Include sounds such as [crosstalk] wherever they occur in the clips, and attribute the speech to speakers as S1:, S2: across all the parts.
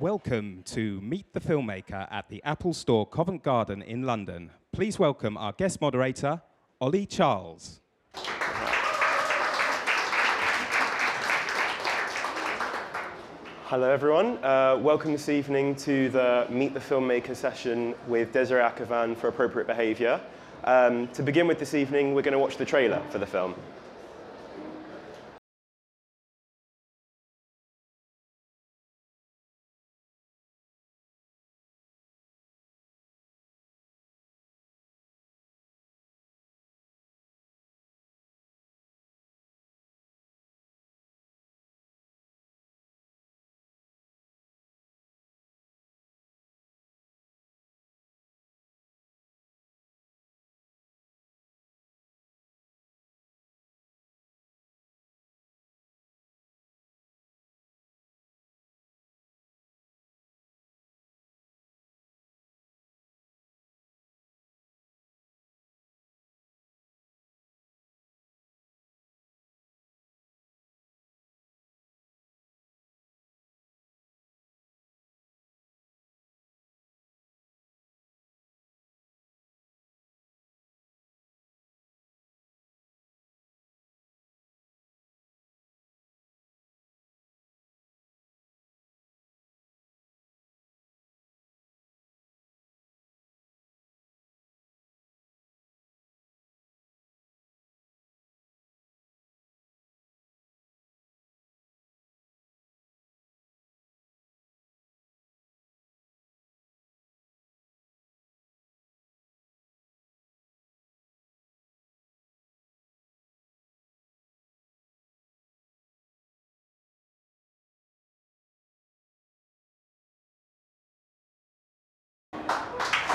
S1: Welcome to Meet the Filmmaker at the Apple Store Covent Garden in London. Please welcome our guest moderator, Ollie Charles.
S2: Hello, everyone. Uh, welcome this evening to the Meet the Filmmaker session with Desiree Akhavan for Appropriate Behaviour. Um, to begin with this evening, we're going to watch the trailer for the film.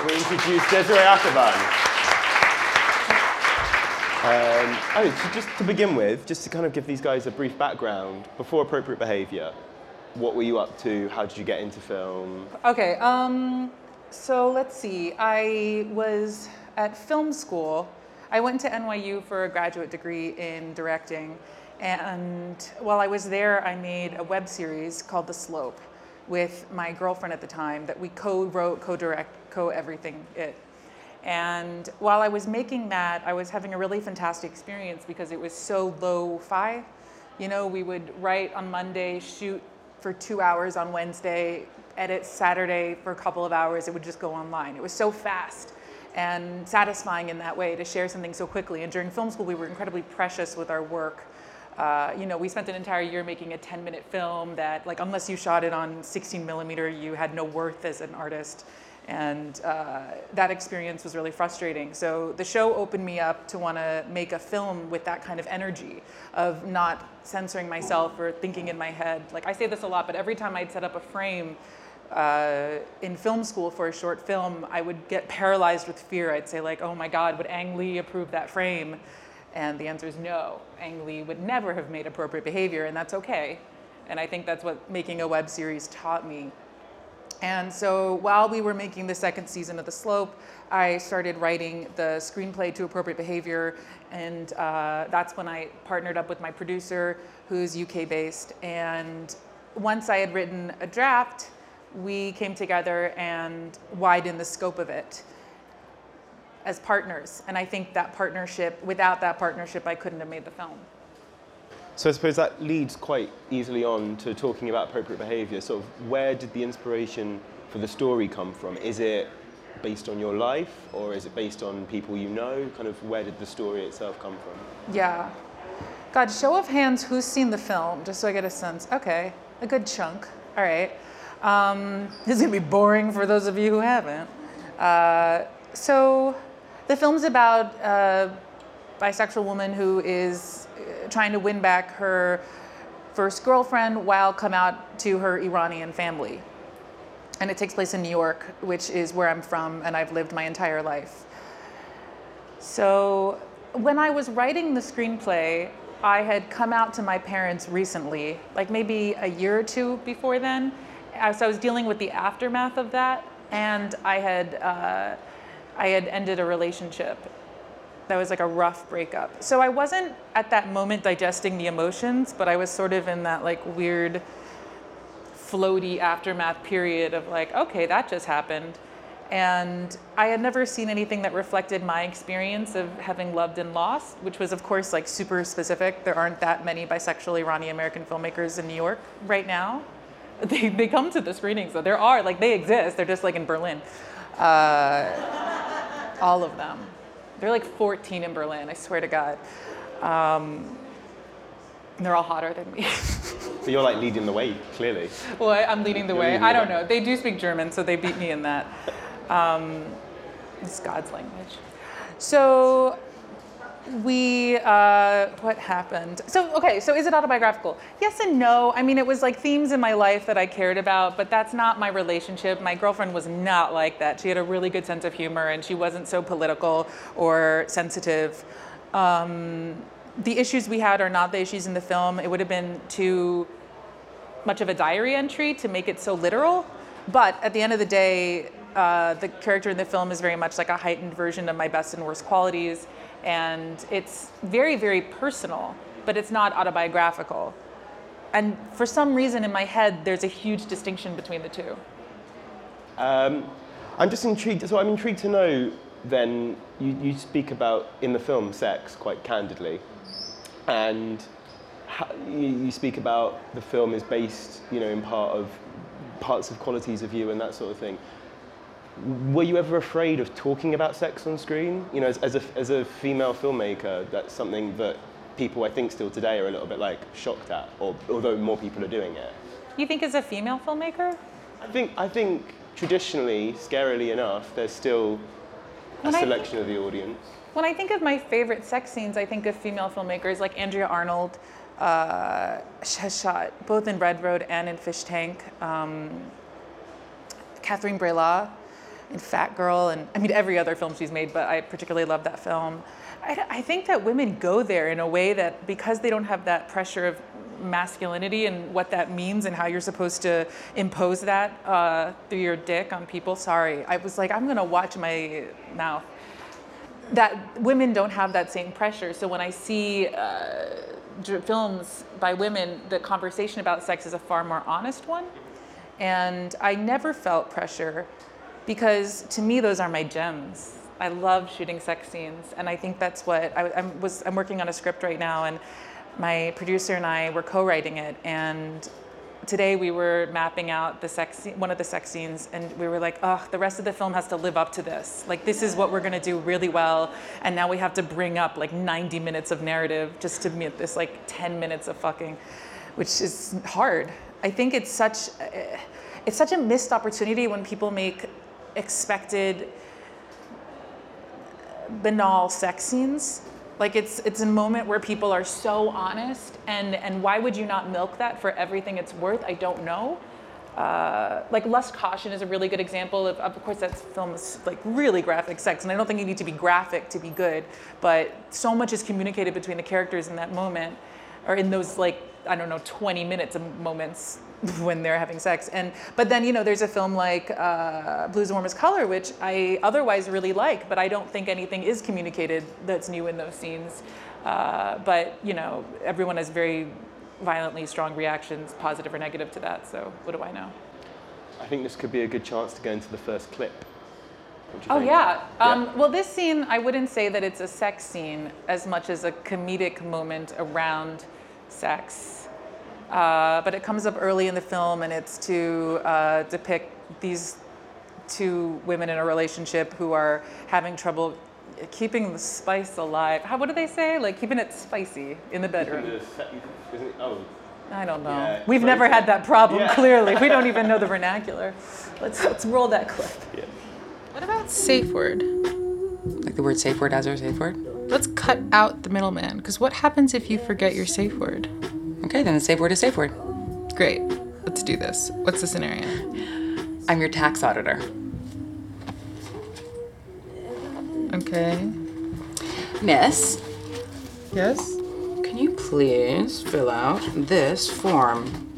S2: We introduce Desiree Akhavan. Um, oh, so just to begin with, just to kind of give these guys a brief background, before appropriate behaviour, what were you up to? How did you get into film?
S3: Okay, um, so let's see. I was at film school. I went to NYU for a graduate degree in directing. And while I was there, I made a web series called The Slope with my girlfriend at the time that we co-wrote, co-direct, co-everything it. And while I was making that, I was having a really fantastic experience because it was so low-fi. You know, we would write on Monday, shoot for two hours on Wednesday, edit Saturday for a couple of hours, it would just go online. It was so fast and satisfying in that way to share something so quickly. And during film school, we were incredibly precious with our work uh, you know, we spent an entire year making a 10 minute film that, like, unless you shot it on 16 millimeter, you had no worth as an artist. And uh, that experience was really frustrating. So the show opened me up to want to make a film with that kind of energy of not censoring myself or thinking in my head. Like, I say this a lot, but every time I'd set up a frame, uh, in film school for a short film, I would get paralyzed with fear. I'd say like, "Oh my God, would Ang Lee approve that frame?" And the answer is no. Ang Lee would never have made appropriate behavior, and that's okay. And I think that's what making a web series taught me. And so while we were making the second season of The Slope, I started writing the screenplay to Appropriate Behavior, and uh, that's when I partnered up with my producer, who's UK based. And once I had written a draft, we came together and widened the scope of it as partners. And I think that partnership, without that partnership, I couldn't have made the film.
S2: So I suppose that leads quite easily on to talking about appropriate behaviour. Sort of where did the inspiration for the story come from? Is it based on your life or is it based on people you know? Kind of where did the story itself come from?
S3: Yeah. God, show of hands, who's seen the film? Just so I get a sense. Okay, a good chunk. All right. Um, [laughs] this is gonna be boring for those of you who haven't. Uh, so the film's about a bisexual woman who is uh, trying to win back her first girlfriend while come out to her Iranian family. And it takes place in New York, which is where I'm from and I've lived my entire life. So when I was writing the screenplay, I had come out to my parents recently, like maybe a year or two before then. So I was dealing with the aftermath of that, and I had uh, I had ended a relationship that was like a rough breakup. So I wasn't at that moment digesting the emotions, but I was sort of in that like weird floaty aftermath period of like, okay, that just happened. And I had never seen anything that reflected my experience of having loved and lost, which was, of course, like super specific. There aren't that many bisexual Iranian American filmmakers in New York right now. [laughs] They, they come to the screenings, so there are, like, they exist. They're just like in Berlin. Uh, all of them. They're like 14 in Berlin, I swear to God. Um, they're all hotter than me. [laughs]
S2: So you're like leading the way, clearly.
S3: well, I, I'm leading the
S2: You're
S3: way.
S2: leading
S3: I don't
S2: way.
S3: know. They do speak German, so they beat me in that. Um, it's God's language. So we, uh, what happened? So, okay, so is it autobiographical? Yes and no. I mean, it was like themes in my life that I cared about, but that's not my relationship. My girlfriend was not like that. She had a really good sense of humor and she wasn't so political or sensitive. Um, the issues we had are not the issues in the film. It would have been too much of a diary entry to make it so literal. But at the end of the day, uh, the character in the film is very much like a heightened version of my best and worst qualities. And it's very, very personal, but it's not autobiographical. And for some reason in my head, there's a huge distinction between the two.
S2: Um, I'm just intrigued. So I'm intrigued to know. Then you, you speak about in the film sex quite candidly, and how, you, you speak about the film is based, you know, in part of parts of qualities of you and that sort of thing. Were you ever afraid of talking about sex on screen? You know, as, as, a, as a female filmmaker, that's something that people I think still today are a little bit like shocked at, or, although more people are doing it.
S3: You think as a female filmmaker?
S2: I think I think traditionally, scarily enough, there's still a
S3: When I
S2: selection of the audience.
S3: When I think of my favorite sex scenes, I think of female filmmakers like Andrea Arnold, uh, has shot both in Red Road and in Fish Tank. Um, Catherine Breillat in Fat Girl, and I mean every other film she's made, but I particularly love that film. I, I think that women go there in a way that because they don't have that pressure of masculinity and what that means and how you're supposed to impose that uh, through your dick on people. Sorry, I was like, I'm gonna watch my mouth. That women don't have that same pressure. So when I see uh, films by women, the conversation about sex is a far more honest one. And I never felt pressure because to me, those are my gems. I love shooting sex scenes. And I think that's what I, I'm, was, I'm working on a script right now. And my producer and I were co-writing it. And today we were mapping out the sex, one of the sex scenes. And we were like, oh, the rest of the film has to live up to this. Like, this is what we're going to do really well. And now we have to bring up like 90 minutes of narrative just to meet this like 10 minutes of fucking, which is hard. I think it's such, uh, it's such a missed opportunity when people make expected banal sex scenes. Like it's it's a moment where people are so honest, and and why would you not milk that for everything it's worth? I don't know. Uh, like Lust Caution is a really good example of, of course, that film is like really graphic sex, and I don't think you need to be graphic to be good, but so much is communicated between the characters in that moment, or in those like I don't know 20 minutes of moments when they're having sex. And but then you know there's a film like uh, Blue Is the Warmest Color, which I otherwise really like, but I don't think anything is communicated that's new in those scenes. Uh, but you know everyone has very violently strong reactions, positive or negative to that. So what do I know?
S2: I think this could be a good chance to go into the first clip. What do you
S3: Oh
S2: think?
S3: yeah. Um, Well, this scene, I wouldn't say that it's a sex scene as much as a comedic moment around sex. Uh, but it comes up early in the film, and it's to uh, depict these two women in a relationship who are having trouble keeping the spice alive. How? What do they say? Like keeping it spicy in the bedroom.
S2: The se- isn't it- Oh,
S3: I don't know.
S2: Yeah,
S3: We've
S2: very
S3: never had that problem.
S2: Yeah.
S3: Clearly, we don't even know the [laughs] vernacular. Let's let's roll that clip.
S2: yeah.
S3: What about safe word?
S4: Like the word safe word as our safe word?
S3: Let's cut out the middleman, because what happens if you forget your safe word?
S4: Okay, then the safe word is safe word.
S3: Great. Let's do this. What's the scenario?
S4: I'm your tax auditor.
S3: Okay.
S4: Miss,
S3: Yes?
S4: can you please fill out this form?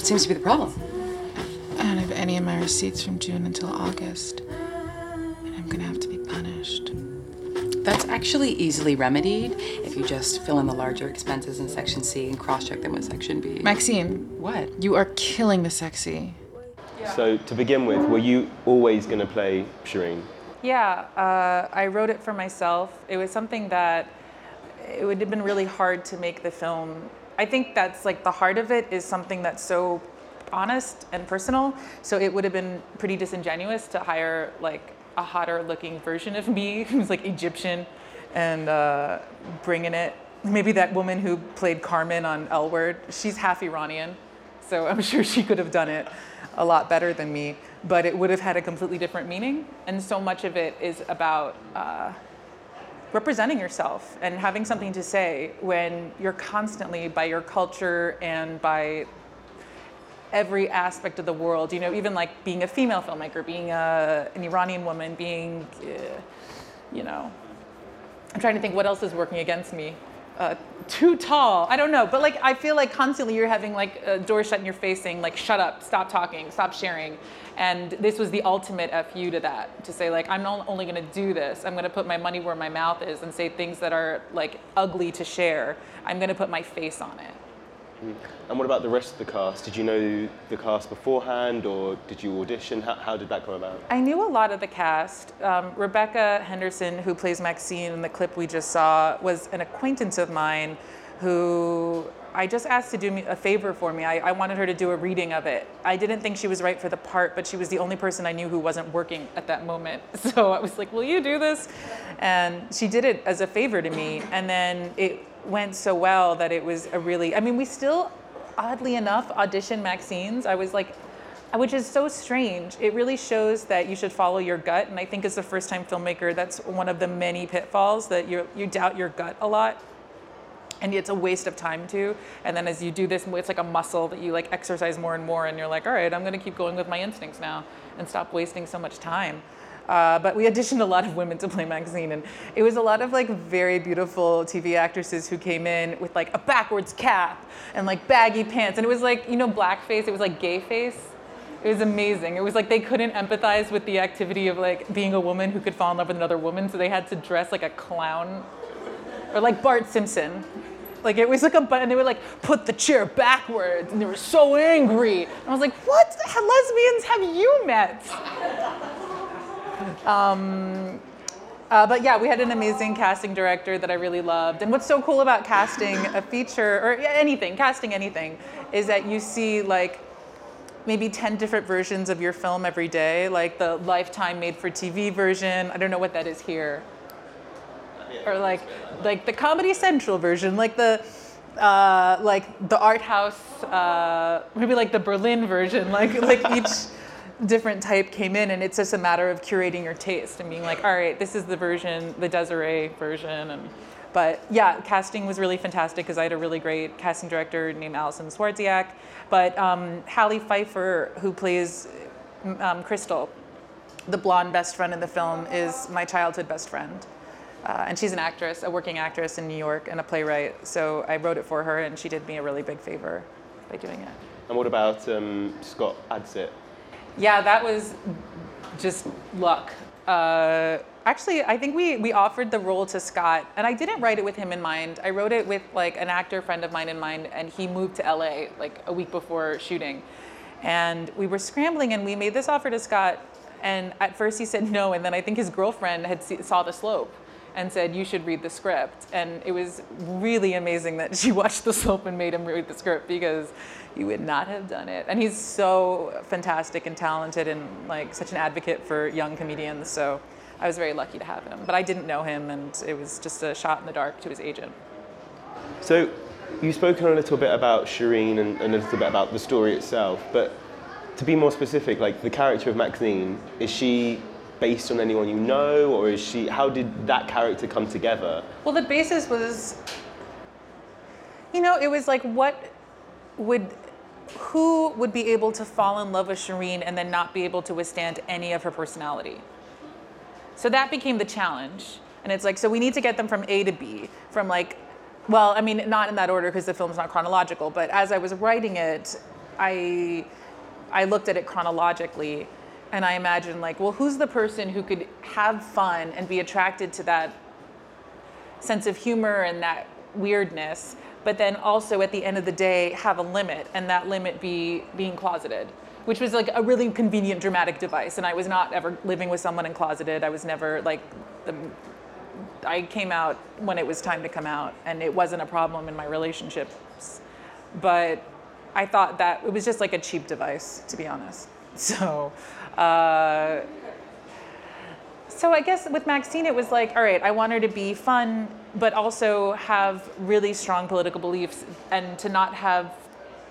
S4: What seems to be the problem?
S5: I don't have any of my receipts from June until August. And I'm gonna have to be punished.
S4: That's actually easily remedied if you just fill in the larger expenses in Section C and cross check them with Section B.
S5: Maxine,
S4: What?
S5: you are killing the sexy.
S2: So to begin with, were you always going to play Shireen?
S3: Yeah, uh, I wrote it for myself. It was something that it would have been really hard to make the film. I think that's like the heart of it is something that's so honest and personal. So it would have been pretty disingenuous to hire like a hotter looking version of me [laughs] who's like Egyptian and uh, bringing it. Maybe that woman who played Carmen on L Word, she's half Iranian. So [laughs] I'm sure she could have done it a lot better than me, but it would have had a completely different meaning. And so much of it is about uh, representing yourself and having something to say when you're constantly, by your culture and by every aspect of the world, you know, even like being a female filmmaker, being a, an Iranian woman, being, uh, you know, I'm trying to think what else is working against me. Uh, too tall. I don't know, but like I feel like constantly you're having like a door shut in your face saying like shut up, stop talking, stop sharing. And this was the ultimate fu to that to say like I'm not only going to do this, I'm going to put my money where my mouth is and say things that are like ugly to share. I'm going to put my face on it.
S2: And what about the rest of the cast? Did you know the cast beforehand, or did you audition? How, how did that come about?
S3: I knew a lot of the cast. Um, Rebecca Henderson, who plays Maxine in the clip we just saw, was an acquaintance of mine who I just asked to do me a favor for me. I, I wanted her to do a reading of it. I didn't think she was right for the part, but she was the only person I knew who wasn't working at that moment. [laughs] So I was like, Will you do this? And she did it as a favor to me. And then it went so well that it was a really, I mean, we still, oddly enough, audition Maxine's. I was like, which is so strange. It really shows that you should follow your gut. And I think as a first time filmmaker, that's one of the many pitfalls that you you doubt your gut a lot. And it's a waste of time too. And then as you do this, it's like a muscle that you like exercise more and more. And you're like, all right, I'm going to keep going with my instincts now and stop wasting so much time. Uh, but we auditioned a lot of women to play Maxine, and it was a lot of like very beautiful TV actresses who came in with like a backwards cap and like baggy pants, and it was like you know blackface. It was like gay face. It was amazing. It was like they couldn't empathize with the activity of like being a woman who could fall in love with another woman, so they had to dress like a clown or like Bart Simpson. Like it was like a and they would like put the chair backwards, and they were so angry. And I was like, what lesbians have you met? Um, uh, but yeah, we had an amazing casting director that I really loved. And what's so cool about casting a feature or anything, casting anything, is that you see like maybe 10 different versions of your film every day, like the Lifetime made for TV version. I don't know what that is here. Or like like the Comedy Central version, like the uh, like the art house, uh, maybe like the Berlin version, like like each different type came in and it's just a matter of curating your taste and being like all right this is the version the desiree version and but yeah casting was really fantastic because i had a really great casting director named allison twardziak but um, halley feiffer who plays um, crystal the blonde best friend in the film is my childhood best friend uh, and she's an actress a working actress in new york and a playwright so i wrote it for her and she did me a really big favor by doing it
S2: And what about um, Scott Adsit?
S3: Yeah, that was just luck. Uh, actually, I think we, we offered the role to Scott, and I didn't write it with him in mind. I wrote it with like an actor friend of mine in mind, and he moved to LA like a week before shooting. And we were scrambling, and we made this offer to Scott. And at first he said no, and then I think his girlfriend had see, saw the slope and said you should read the script. And it was really amazing that she [laughs] watched the slope and made him read the script because he would not have done it. And he's so fantastic and talented and like such an advocate for young comedians. So I was very lucky to have him. But I didn't know him, and it was just a shot in the dark to his agent.
S2: So you've spoken a little bit about Shireen and, and a little bit about the story itself, but to be more specific, like the character of Maxine, is she based on anyone you know, or is she? How did that character come together?
S3: Well, the basis was, you know, it was like what would, who would be able to fall in love with Shireen and then not be able to withstand any of her personality? So that became the challenge. And it's like, so we need to get them from A to B, from like, well, I mean, not in that order because the film's not chronological, but as I was writing it, I I looked at it chronologically and I imagined like, well, who's the person who could have fun and be attracted to that sense of humor and that weirdness, but then also at the end of the day have a limit and that limit be being closeted, which was like a really convenient dramatic device. And I was not ever living with someone and closeted. I was never like the I came out when it was time to come out, and it wasn't a problem in my relationships. But I thought that it was just like a cheap device, to be honest. [laughs] So, uh, so I guess with Maxine, it was like, all right, I want her to be fun, but also have really strong political beliefs, and to not have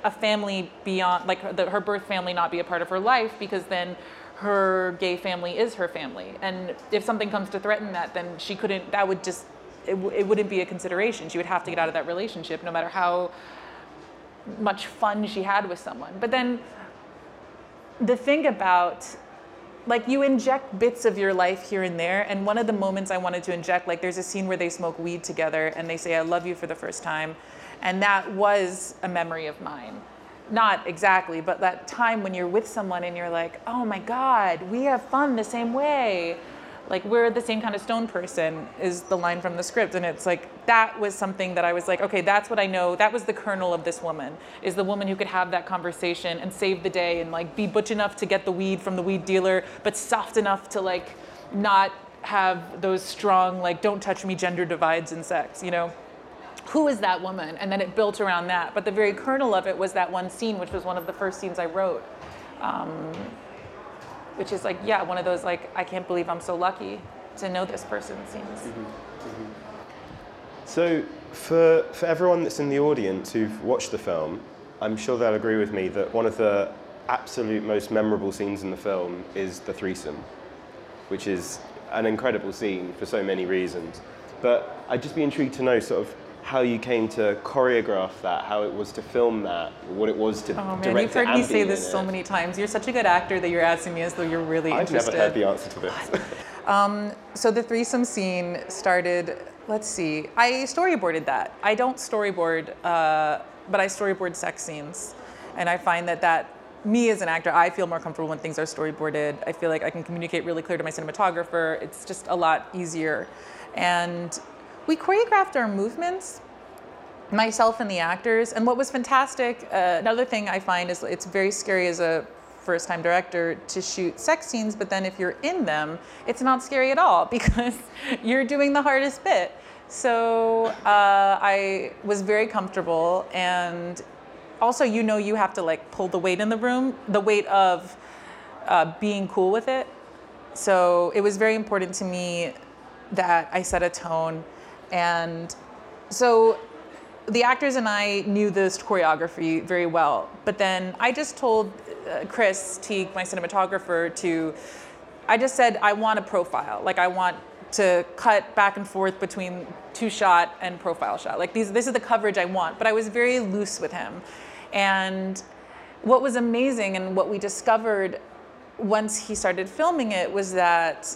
S3: a family beyond, like the, her birth family, not be a part of her life, because then her gay family is her family. And if something comes to threaten that, then she couldn't, that would just, it, it wouldn't be a consideration. She would have to get out of that relationship no matter how much fun she had with someone. But then the thing about, like, you inject bits of your life here and there. And one of the moments I wanted to inject, like, there's a scene where they smoke weed together and they say, I love you for the first time. And that was a memory of mine not exactly, but that time when you're with someone and you're like, oh my God, we have fun the same way. Like we're the same kind of stone person is the line from the script. And it's like, that was something that I was like, okay, that's what I know. That was the kernel of this woman, is the woman who could have that conversation and save the day and like be butch enough to get the weed from the weed dealer, but soft enough to like not have those strong, like, don't touch me gender divides in sex, you know? who is that woman? And then it built around that. But the very kernel of it was that one scene, which was one of the first scenes I wrote. Um, which is like, yeah, one of those like, I can't believe I'm so lucky to know this person scenes. Mm-hmm. Mm-hmm.
S2: So, for, for everyone that's in the audience who've watched the film, I'm sure they'll agree with me that one of the absolute most memorable scenes in the film is the threesome, which is an incredible scene for so many reasons. But I'd just be intrigued to know sort of how you came to choreograph that, how it was to film that, what it was to
S3: oh, man,
S2: direct
S3: You've heard me say this so many times. You're such a good actor that you're asking me as though you're really
S2: I've
S3: interested.
S2: I've never heard the answer to this. [laughs]
S3: um, so the threesome scene started. Let's see. I storyboarded that. I don't storyboard, uh, but I storyboard sex scenes, and I find that that me as an actor, I feel more comfortable when things are storyboarded. I feel like I can communicate really clear to my cinematographer. It's just a lot easier. And we choreographed our movements, myself and the actors. And what was fantastic, uh, another thing I find is it's very scary as a first time director to shoot sex scenes, but then if you're in them, it's not scary at all [laughs] because you're doing the hardest bit. So uh, I was very comfortable and also you know you have to like pull the weight in the room, the weight of uh, being cool with it. So it was very important to me that I set a tone and so the actors and I knew this choreography very well. But then I just told uh, Chris Teague, my cinematographer, to, I just said, I want a profile. Like, I want to cut back and forth between two shot and profile shot. Like, these, this is the coverage I want. But I was very loose with him. And what was amazing and what we discovered once he started filming it was that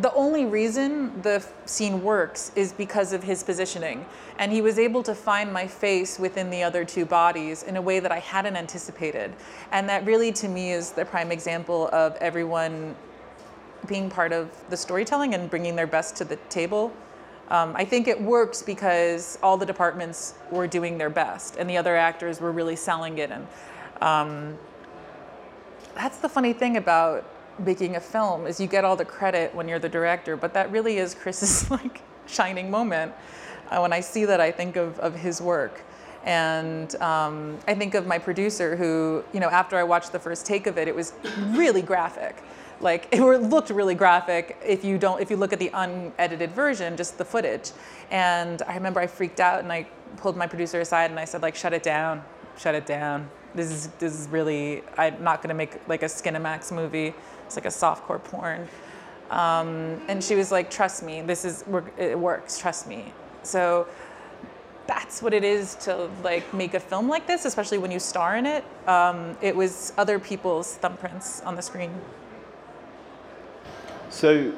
S3: the only reason the scene works is because of his positioning. And he was able to find my face within the other two bodies in a way that I hadn't anticipated. And that really, to me, is the prime example of everyone being part of the storytelling and bringing their best to the table. Um, I think it works because all the departments were doing their best and the other actors were really selling it. And um, that's the funny thing about making a film is you get all the credit when you're the director, but that really is Chris's [laughs] like shining moment. Uh, when I see that, I think of, of his work. And um, I think of my producer who, you know, after I watched the first take of it, it was really graphic. Like it looked really graphic if you don't, if you look at the unedited version, just the footage. And I remember I freaked out and I pulled my producer aside and I said like, shut it down, shut it down. This is, this is really, I'm not gonna make like a Skinemax movie. It's like a softcore porn. Um, and she was like, trust me, this is, it works, trust me. So that's what it is to like make a film like this, especially when you star in it. Um, it was other people's thumbprints on the screen.
S2: So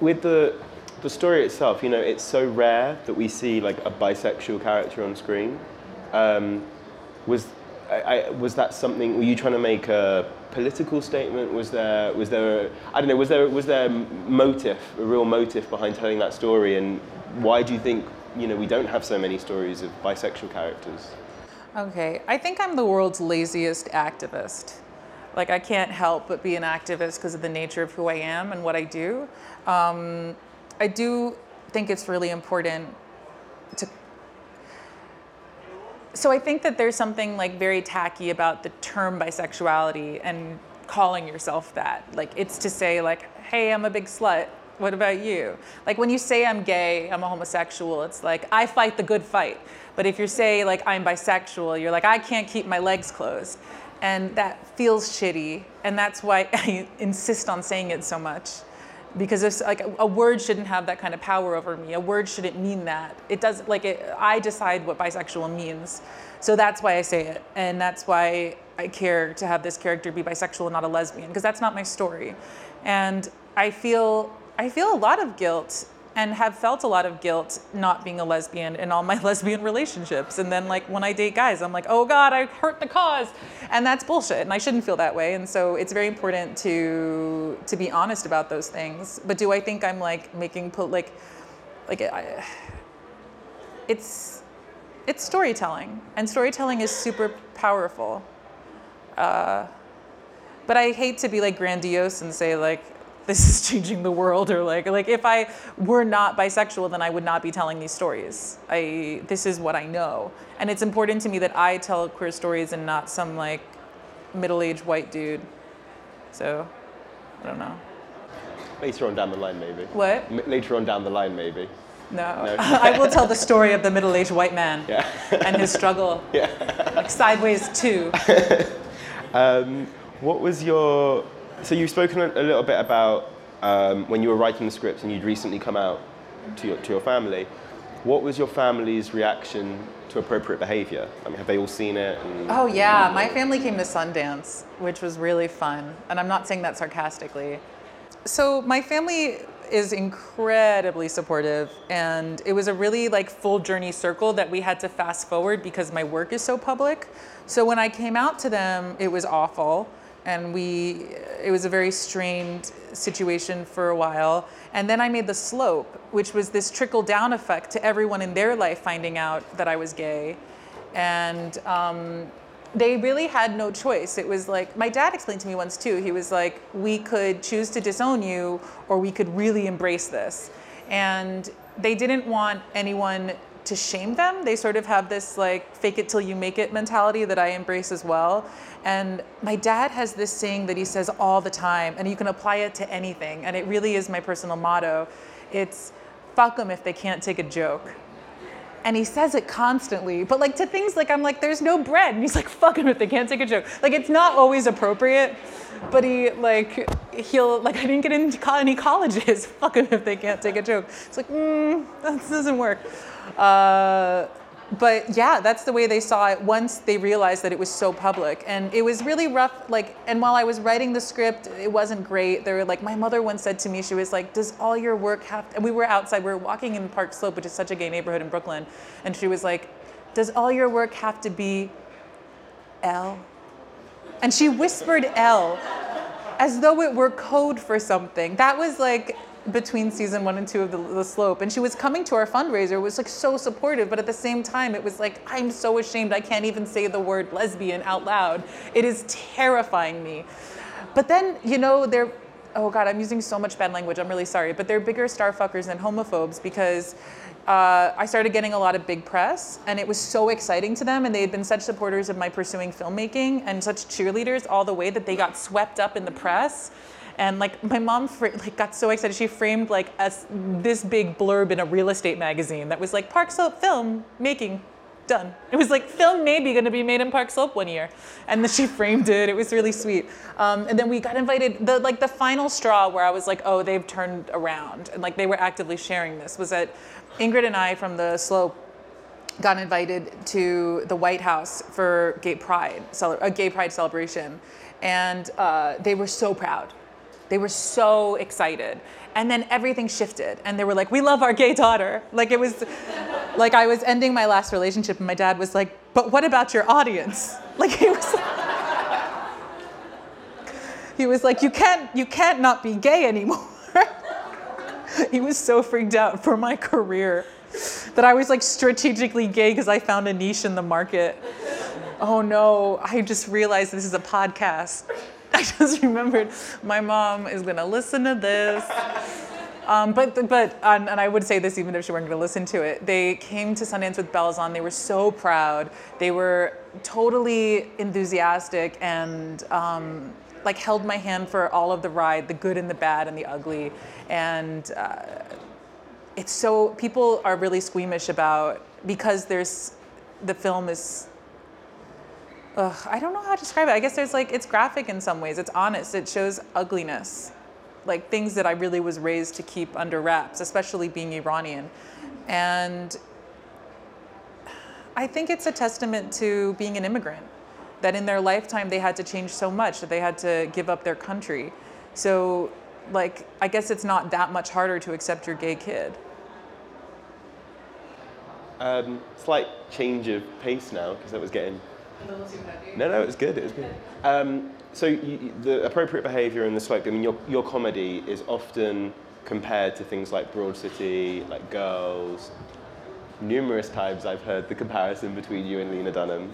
S2: with the, the story itself, you know, it's so rare that we see like a bisexual character on screen. Um, was I, I, was that something? Were you trying to make a political statement? Was there was there I don't know was there was there motive a real motive behind telling that story? And why do you think you know we don't have so many stories of bisexual characters?
S3: Okay, I think I'm the world's laziest activist. Like, I can't help but be an activist because of the nature of who I am and what I do. Um, I do think it's really important to. So, I think that there's something like very tacky about the term bisexuality and calling yourself that. Like, it's to say, like, hey, I'm a big slut. What about you? Like, when you say I'm gay, I'm a homosexual, it's like, I fight the good fight. But if you say like I'm bisexual, you're like I can't keep my legs closed. And that feels shitty. And that's why [laughs] I insist on saying it so much. Because like a, a word shouldn't have that kind of power over me. A word shouldn't mean that. It does like it, I decide what bisexual means. So that's why I say it. And that's why I care to have this character be bisexual, not a lesbian, because that's not my story. And I feel I feel a lot of guilt and have felt a lot of guilt not being a lesbian in all my [laughs] lesbian relationships. And then like when I date guys, I'm like, oh God, I hurt the cause. And that's bullshit. And I shouldn't feel that way. And so it's very important to to be honest about those things. But do I think I'm like making like like I, it's it's storytelling. And storytelling is super powerful. Uh, but I hate to be like grandiose and say like this is changing the world or like like if I were not bisexual then I would not be telling these stories. I this is what I know. And it's important to me that I tell queer stories and not some like middle-aged white dude. So I don't know.
S2: Later on down the line maybe.
S3: What?
S2: M- later on down the line maybe.
S3: No.
S2: No. [laughs]
S3: I will tell the story of the middle-aged white man
S2: Yeah.
S3: and his struggle. [laughs]
S2: yeah.
S3: Like sideways too. [laughs]
S2: Um, what was your so you've spoken a, little bit about um, when you were writing the scripts and you'd recently come out to your, to your family. What was your family's reaction to appropriate behavior? I mean, have they all seen it? And,
S3: Oh yeah, my family came to Sundance, which was really fun, and I'm not saying that sarcastically. So my family is incredibly supportive, and it was a really like full journey circle that we had to fast forward because my work is so public. So when I came out to them, it was awful, and we it was a very strained situation for a while. And then I made the slope, which was this trickle down effect to everyone in their life finding out that I was gay and um, they really had no choice. It was like my dad explained to me once too. He was like, "We could choose to disown you, or we could really embrace this." And they didn't want anyone to shame them. They sort of have this like "fake it till you make it" mentality that I embrace as well. And my dad has this saying that he says all the time, and you can apply it to anything. And it really is my personal motto. It's "fuck them if they can't take a joke." and he says it constantly but like to things like i'm like there's no bread and he's like fuck him if they can't take a joke like it's not always appropriate but he like he'll like i didn't get into any colleges [laughs] fuck him if they can't take a joke it's like mm, that doesn't work uh, but yeah that's the way they saw it once they realized that it was so public. And it was really rough like and while i was writing the script it wasn't great. They were like my mother once said to me she was like does all your work have and we were outside we were walking in park slope which is such a gay neighborhood in brooklyn and she was like does all your work have to be l? And she whispered l as though it were code for something. That was like between season one and two of the, the slope and she was coming to our fundraiser was like so supportive but at the same time it was like i'm so ashamed i can't even say the word lesbian out loud it is terrifying me but then you know they're oh god i'm using so much bad language i'm really sorry but they're bigger starfuckers than homophobes because uh, I started getting a lot of big press, and it was so exciting to them. And they had been such supporters of my pursuing filmmaking and such cheerleaders all the way that they got swept up in the press and like my mom fr- like got so excited she framed like a, this big blurb in a real estate magazine that was like park slope film making done. It was like film maybe going to be made in park slope one year. And then she [laughs] framed it. It was really sweet. Um, and then we got invited the like the final straw where i was like oh they've turned around. And like they were actively sharing this was that ingrid and i from the slope got invited to the White House for Gay Pride, a Gay Pride celebration, and uh, they were so proud. They were so excited, and then everything shifted, and they were like, "We love our gay daughter." Like it was, like I was ending my last relationship, and my dad was like, but what about your audience? [laughs] Like he was [laughs] He was like, you can't you can't not be gay anymore. [laughs] he was so freaked out for my career that I was like strategically gay because I found a niche in the market. Oh no, I just realized this is a podcast. I just remembered my mom is gonna listen to this. Um, but but and, and I would say this even if she weren't going to listen to it. They came to Sundance with bells on. They were so proud. They were totally enthusiastic and um, like held my hand for all of the ride, the good and the bad and the ugly. And uh, it's so people are really squeamish about because there's the film is. Ugh, I don't know how to describe it. I guess there's like it's graphic in some ways. It's honest. It shows ugliness like things that I really was raised to keep under wraps, especially being Iranian. And I think it's a testament to being an immigrant that in their lifetime they had to change so much that they had to give up their country. So, like, I guess it's not that much harder to accept your gay kid.
S2: Um, slight change of pace now because that was getting. No, no, it was good. It was good. Um, so you, the appropriate behaviour and the slope. I mean, your your comedy is often compared to things like Broad City, like Girls. Numerous times I've heard the comparison between you and Lena Dunham.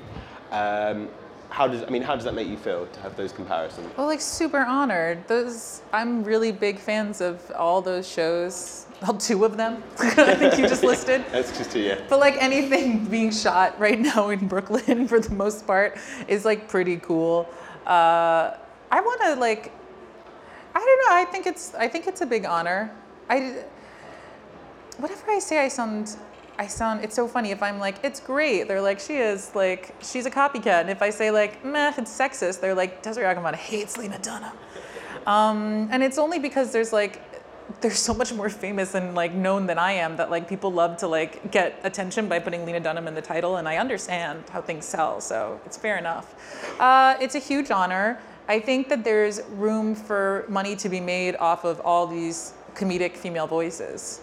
S2: Um, how does I mean how does that make you feel to have those comparisons?
S3: Well, like super honored. Those I'm really big fans of all those shows. Well, two of them. [laughs] I think you just listed. [laughs]
S2: That's just two, yeah.
S3: But like anything being shot right now in Brooklyn, [laughs] for the most part, is like pretty cool. Uh, I want to like, I don't know. I think it's I think it's a big honor. I whatever I say, I sound I sound, it's so funny. If I'm like, it's great, they're like, she is like, she's a copycat. And if I say like, meh, it's sexist, they're like, Desiree Akhavan hates Lena Dunham. Um, and it's only because there's like, there's so much more famous and like known than I am that like people love to like get attention by putting Lena Dunham in the title. And I understand how things sell, so it's fair enough. Uh, it's a huge honor. I think that there's room for money to be made off of all these comedic female voices.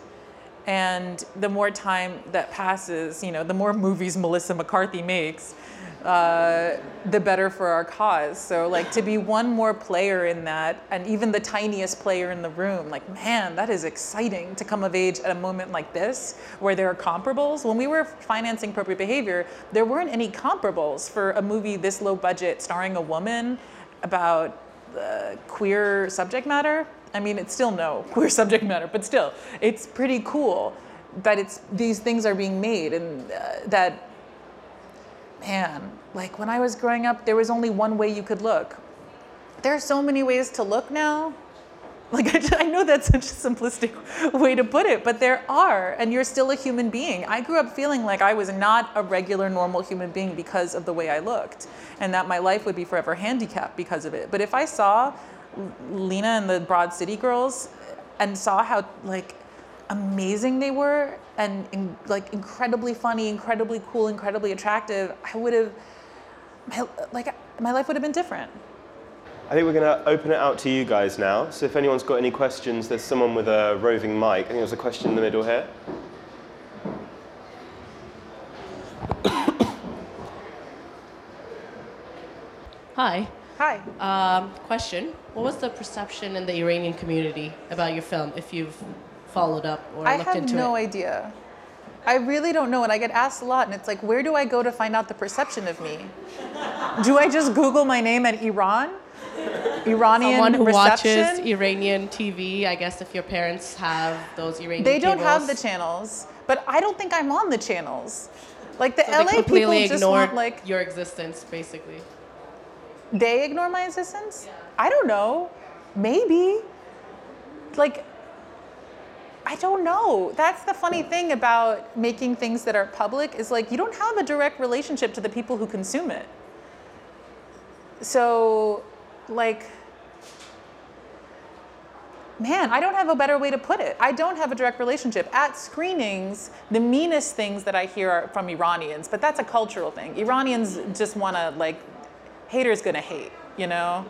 S3: And the more time that passes, you know, the more movies Melissa McCarthy makes, uh, the better for our cause. So, like, to be one more player in that, and even the tiniest player in the room, like, man, that is exciting to come of age at a moment like this where there are comparables. When we were financing appropriate behavior, there weren't any comparables for a movie this low budget starring a woman about uh, queer subject matter. I mean, it's still no [laughs] queer subject matter, but still, it's pretty cool that it's these things are being made and uh, that man, like when I was growing up, there was only one way you could look. There are so many ways to look now. [laughs] Like, I, just, I know that's such a simplistic [laughs] way to put it, but there are, and you're still a human being. I grew up feeling like I was not a regular, normal human being because of the way I looked, and that my life would be forever handicapped because of it. But if I saw Lena and the Broad City Girls and saw how, like, amazing they were and in, like incredibly funny, incredibly cool, incredibly attractive, I would have, my, like, my life would have been different.
S2: I think we're going to open it out to you guys now. So if anyone's got any questions, there's someone with a roving mic. I think there's a question in the middle here.
S6: Hi.
S3: Hi.
S6: Um, question: What was the perception in the Iranian community about your film? If you've followed up or
S3: I
S6: looked into it?
S3: I have no idea. I really don't know, and I get asked a lot, and it's like, where do I go to find out the perception of me? do I just Google my name at Iran? Iranian
S6: Someone who
S3: reception?
S6: watches Iranian TV, I guess if your parents have those Iranian
S3: They don't have the channels, but I don't think I'm on the channels. Like the
S6: so
S3: LA
S6: they completely
S3: people just want like
S6: your existence, basically.
S3: they ignore my existence. I don't know. Maybe. Like I don't know. That's the funny thing about making things that are public is like you don't have a direct relationship to the people who consume it. So like man, I don't have a better way to put it. I don't have a direct relationship. At screenings, the meanest things that I hear are from Iranians, but that's a cultural thing. Iranians just want to like haters gonna hate, you know?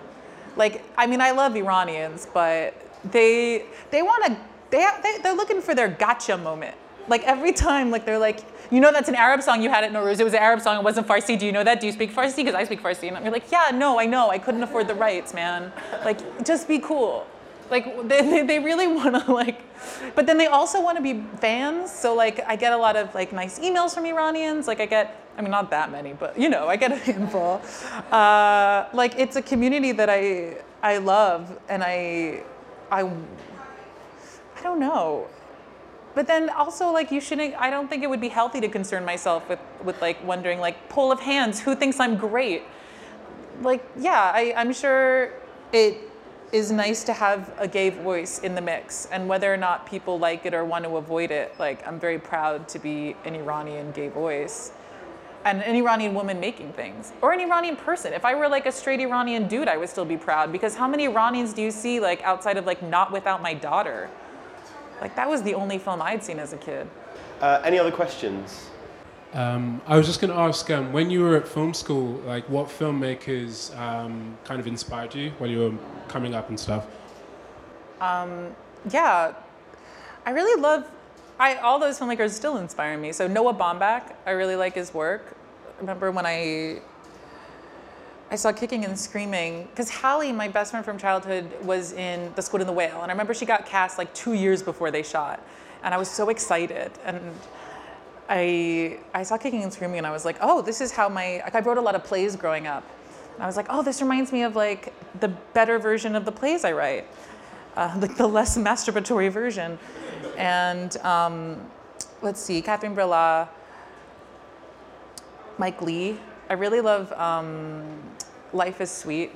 S3: Like I mean, I love Iranians, but they they want to they, they they're looking for their gotcha moment. Like every time, like they're like, you know, that's an Arab song you had at Nowruz. It was an Arab song. It wasn't Farsi. Do you know that? Do you speak Farsi? Because I speak Farsi. And you're like, yeah, no, I know. I couldn't afford the rights, man. Like, just be cool. Like they, they, really want to like, but then they also want to be fans. So like I get a lot of like nice emails from Iranians. Like I get, I mean not that many, but you know I get a handful. Uh, like it's a community that I I love and I I I don't know. But then also like you shouldn't I don't think it would be healthy to concern myself with with like wondering like poll of hands who thinks I'm great. Like yeah, I, I'm sure it is nice to have a gay voice in the mix and whether or not people like it or want to avoid it like i'm very proud to be an iranian gay voice and an iranian woman making things or an iranian person if i were like a straight iranian dude i would still be proud because how many iranians do you see like outside of like not without my daughter like that was the only film i'd seen as a kid
S2: Uh, any other questions?
S7: Um, I was just going to ask, um, when you were at film school, like what filmmakers um, kind of inspired you while you were coming up and stuff?
S3: yeah, I really love. I all those filmmakers still inspire me. So Noah Baumbach, I really like his work. I remember when I I saw Kicking and Screaming because Halley, my best friend from childhood, was in The Squid and the Whale, and I remember she got cast like two years before they shot, and I was so excited and. I, I saw Kicking and Screaming and I was like, oh, this is how my, like I wrote a lot of plays growing up. And I was like, oh, this reminds me of like the better version of the plays I write uh, [laughs] like the less masturbatory version. And um, let's see, Catherine Breillat, Mike Leigh. I really love um, Life is Sweet.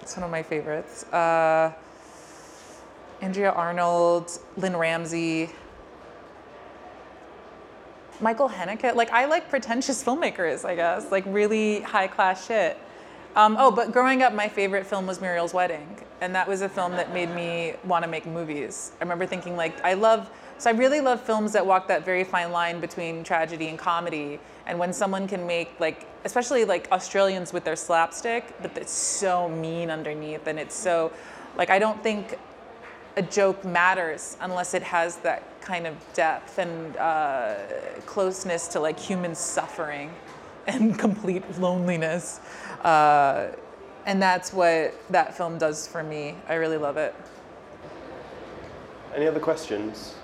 S3: It's one of my favorites. Uh, Andrea Arnold, Lynne Ramsay, Michael Haneke. Like I like pretentious filmmakers, I guess, like really high class shit. Um, oh, but growing up, my favorite film was Muriel's Wedding, and that was a film that made me want to make movies. I remember thinking like I love, so I really love films that walk that very fine line between tragedy and comedy. And when someone can make like, especially like Australians with their slapstick, but it's so mean underneath, and it's so, like I don't think a joke matters unless it has that kind of depth and uh, closeness to like human suffering [laughs] and complete loneliness. Uh, and that's what that film does for me. I really love it.
S2: Any other questions?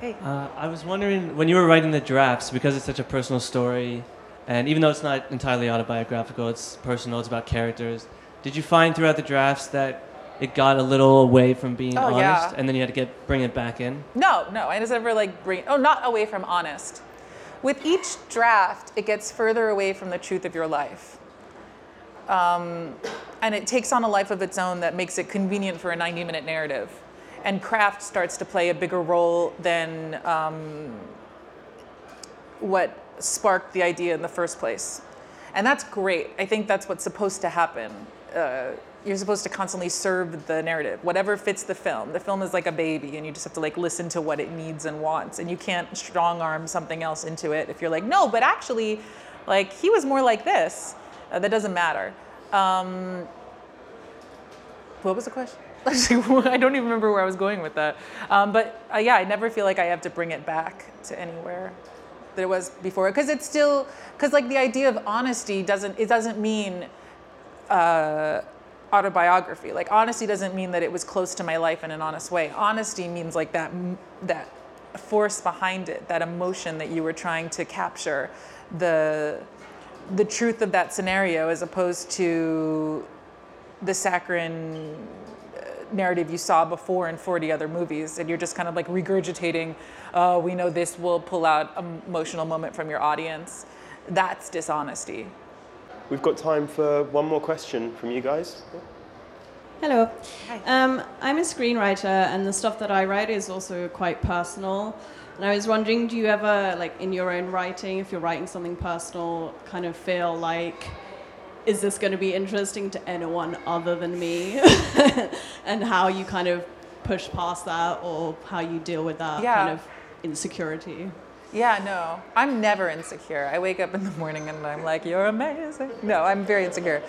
S3: Hey.
S8: Uh, I was wondering when you were writing the drafts, because it's such a personal story, and even though it's not entirely autobiographical, it's personal, it's about characters. Did you find throughout the drafts that it got a little away from being
S3: Oh,
S8: honest,
S3: yeah.
S8: and then you had to get bring it back in?
S3: No, no, I just never like bring. Oh, not away from honest. With each draft, it gets further away from the truth of your life, um, and it takes on a life of its own that makes it convenient for a 90-minute narrative. And craft starts to play a bigger role than um, what sparked the idea in the first place. And that's great. I think that's what's supposed to happen. Uh, you're supposed to constantly serve the narrative, whatever fits the film. The film is like a baby, and you just have to like listen to what it needs and wants, and you can't strong arm something else into it. If you're like, no, but actually, like he was more like this, uh, that doesn't matter. Um, what was the question? [laughs] [laughs] I don't even remember where I was going with that. Um, but uh, yeah, I never feel like I have to bring it back to anywhere that it was before, because it's still, because like the idea of honesty doesn't, it doesn't mean uh, autobiography. Like honesty doesn't mean that it was close to my life in an honest way. Honesty means like that, that force behind it, that emotion that you were trying to capture, the, the truth of that scenario as opposed to the saccharine narrative you saw before in 40 other movies and you're just kind of like regurgitating oh we know this will pull out an emotional moment from your audience that's dishonesty
S2: We've got time for one more question from you guys.
S9: Hello. Um, I'm a screenwriter, and the stuff that I write is also quite personal. And I was wondering, do you ever, like, in your own writing, if you're writing something personal, kind of feel like, is this going to be interesting to anyone other than me? [laughs] and how you kind of push past that, or how you deal with that
S3: Yeah.
S9: kind of insecurity?
S3: yeah no i'm never insecure i wake up in the morning and i'm like you're amazing no i'm very insecure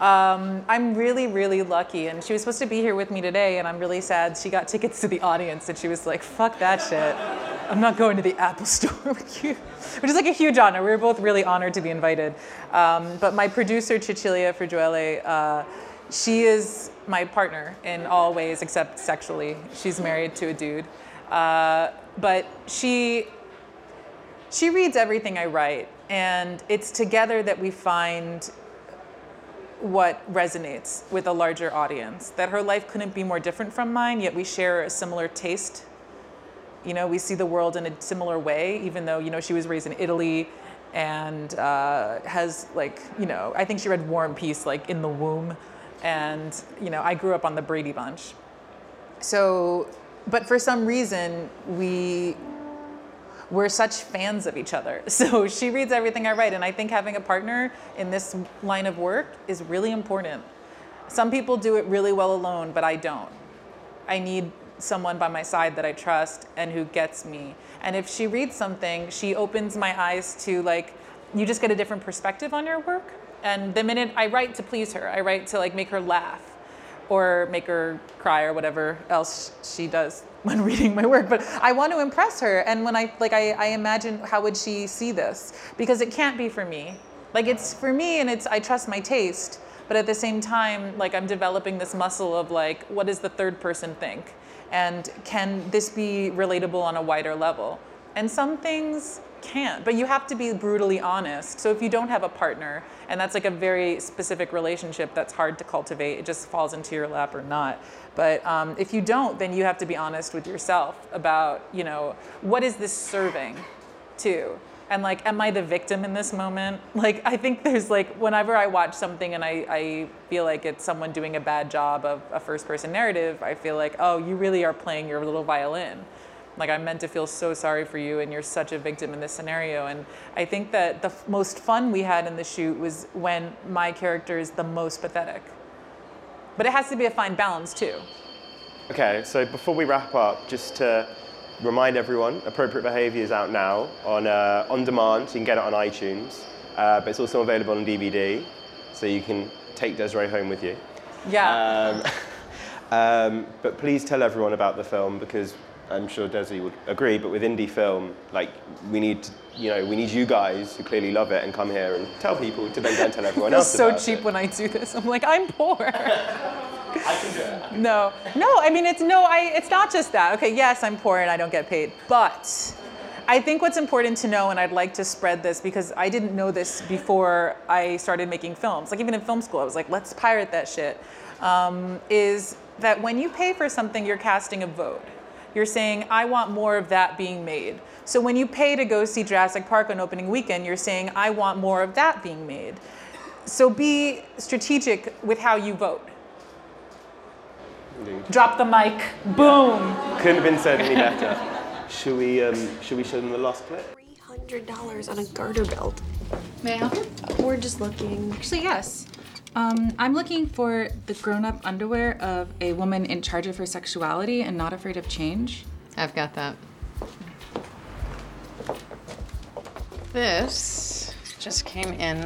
S3: um, i'm really really lucky and she was supposed to be here with me today and i'm really sad she got tickets to the audience and she was like fuck that shit I'm not going to the Apple [laughs] store with you, which is like a huge honor. We were both really honored to be invited. Um, but my producer, Cecilia Frugiuele, uh, she is my partner in all ways except sexually. She's married to a dude. Uh, but she she reads everything I write, and it's together that we find what resonates with a larger audience. That her life couldn't be more different from mine, yet we share a similar taste. You know, we see the world in a similar way, even though, you know, she was raised in Italy and uh, has, like, you know, I think she read War and Peace, like, in the womb. And, you know, I grew up on the Brady Bunch. So, but for some reason, we we're such fans of each other. [laughs] So she reads everything I write, and I think having a partner in this line of work is really important. Some people do it really well alone, but I don't. I need someone by my side that I trust and who gets me. And if she reads something, she opens my eyes to like, you just get a different perspective on your work. And the minute I write to please her, I write to like make her laugh or make her cry or whatever else she does [laughs] when reading my work. But i want to impress her. And when i like I, I imagine how would she see this? Because it can't be for me. Like it's for me and it's i trust my taste. But at the same time like i'm developing this muscle of like what does the third person think and can this be relatable on a wider level? And some things can't but you have to be brutally honest. So if you don't have a partner and that's like a very specific relationship that's hard to cultivate it just falls into your lap or not. But um, if you don't then you have to be honest with yourself about you know what is this serving to and like am i the victim in this moment [laughs] like i think there's like whenever i watch something and i, I feel like it's someone doing a bad job of a first person narrative i feel like oh you really are playing your little violin like I'm meant to feel so sorry for you and you're such a victim in this scenario. And I think that the f- most fun we had in the shoot was when my character is the most pathetic. But it has to be a fine balance too.
S2: Okay, so before we wrap up, just to remind everyone, Appropriate Behaviour is out now on, uh, on demand, so you can get it on iTunes. Uh, but it's also available on DVD, so you can take Desiree home with you.
S3: Yeah.
S2: Um, [laughs] um, but please tell everyone about the film because I'm sure Desi would agree, but with indie film, like we need, to, you know, we need you guys who clearly love it and come here and tell people to then go and tell everyone [laughs] else.
S3: It's
S2: so
S3: cheap
S2: it.
S3: when I do this. I'm like, I'm poor. [laughs] No, no. I mean, it's no. I. It's not just that. Okay, yes, I'm poor and I don't get paid, but I think what's important to know, and I'd like to spread this because I didn't know this before I started making films. Like even in film school, I was like, let's pirate that shit. Um, is that when you pay for something, you're casting a vote. You're saying, I want more of that being made. So when you pay to go see Jurassic Park on opening weekend, you're saying, I want more of that being made. So be strategic with how you vote.
S2: Indeed.
S3: Drop the mic. Boom.
S2: Couldn't have been said any better. [laughs] should we, um, should we show them the last clip?
S10: $300 on a garter belt.
S11: May I help you?
S10: We're just looking.
S11: Actually, yes. Um, I'm looking for the grown up underwear of a woman in charge of her sexuality and not afraid of change.
S12: I've got that. This just came in